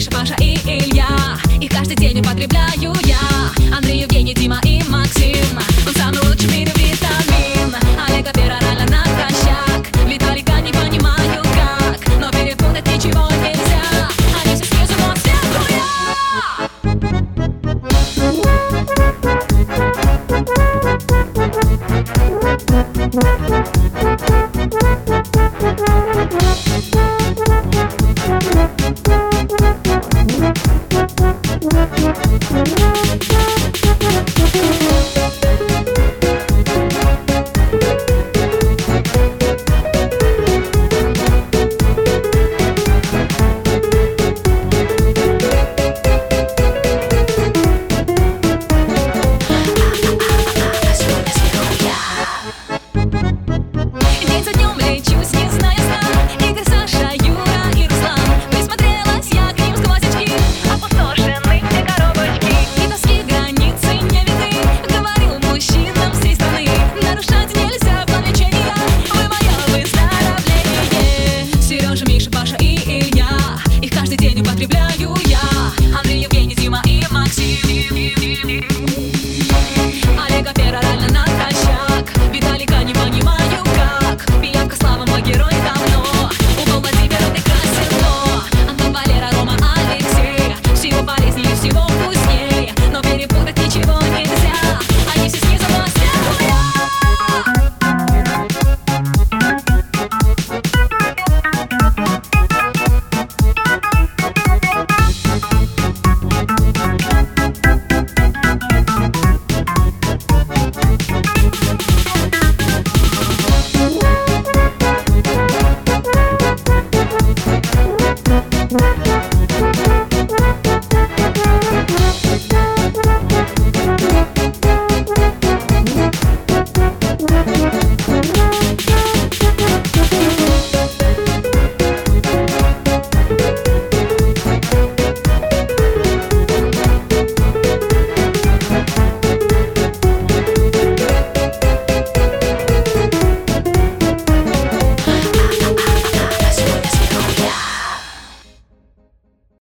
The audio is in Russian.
Париж, Маша и Илья. Их каждый день употребляю я употребляю я. Андрей, Евгений, Дима и Максим. Олега Пера реально на натощак Виталика не понимаю как. Пиявка Слава мой герой давно. У Владимира ты красиво. Антон, Валера, Рома, Алексей. Всего полезнее, всего вкуснее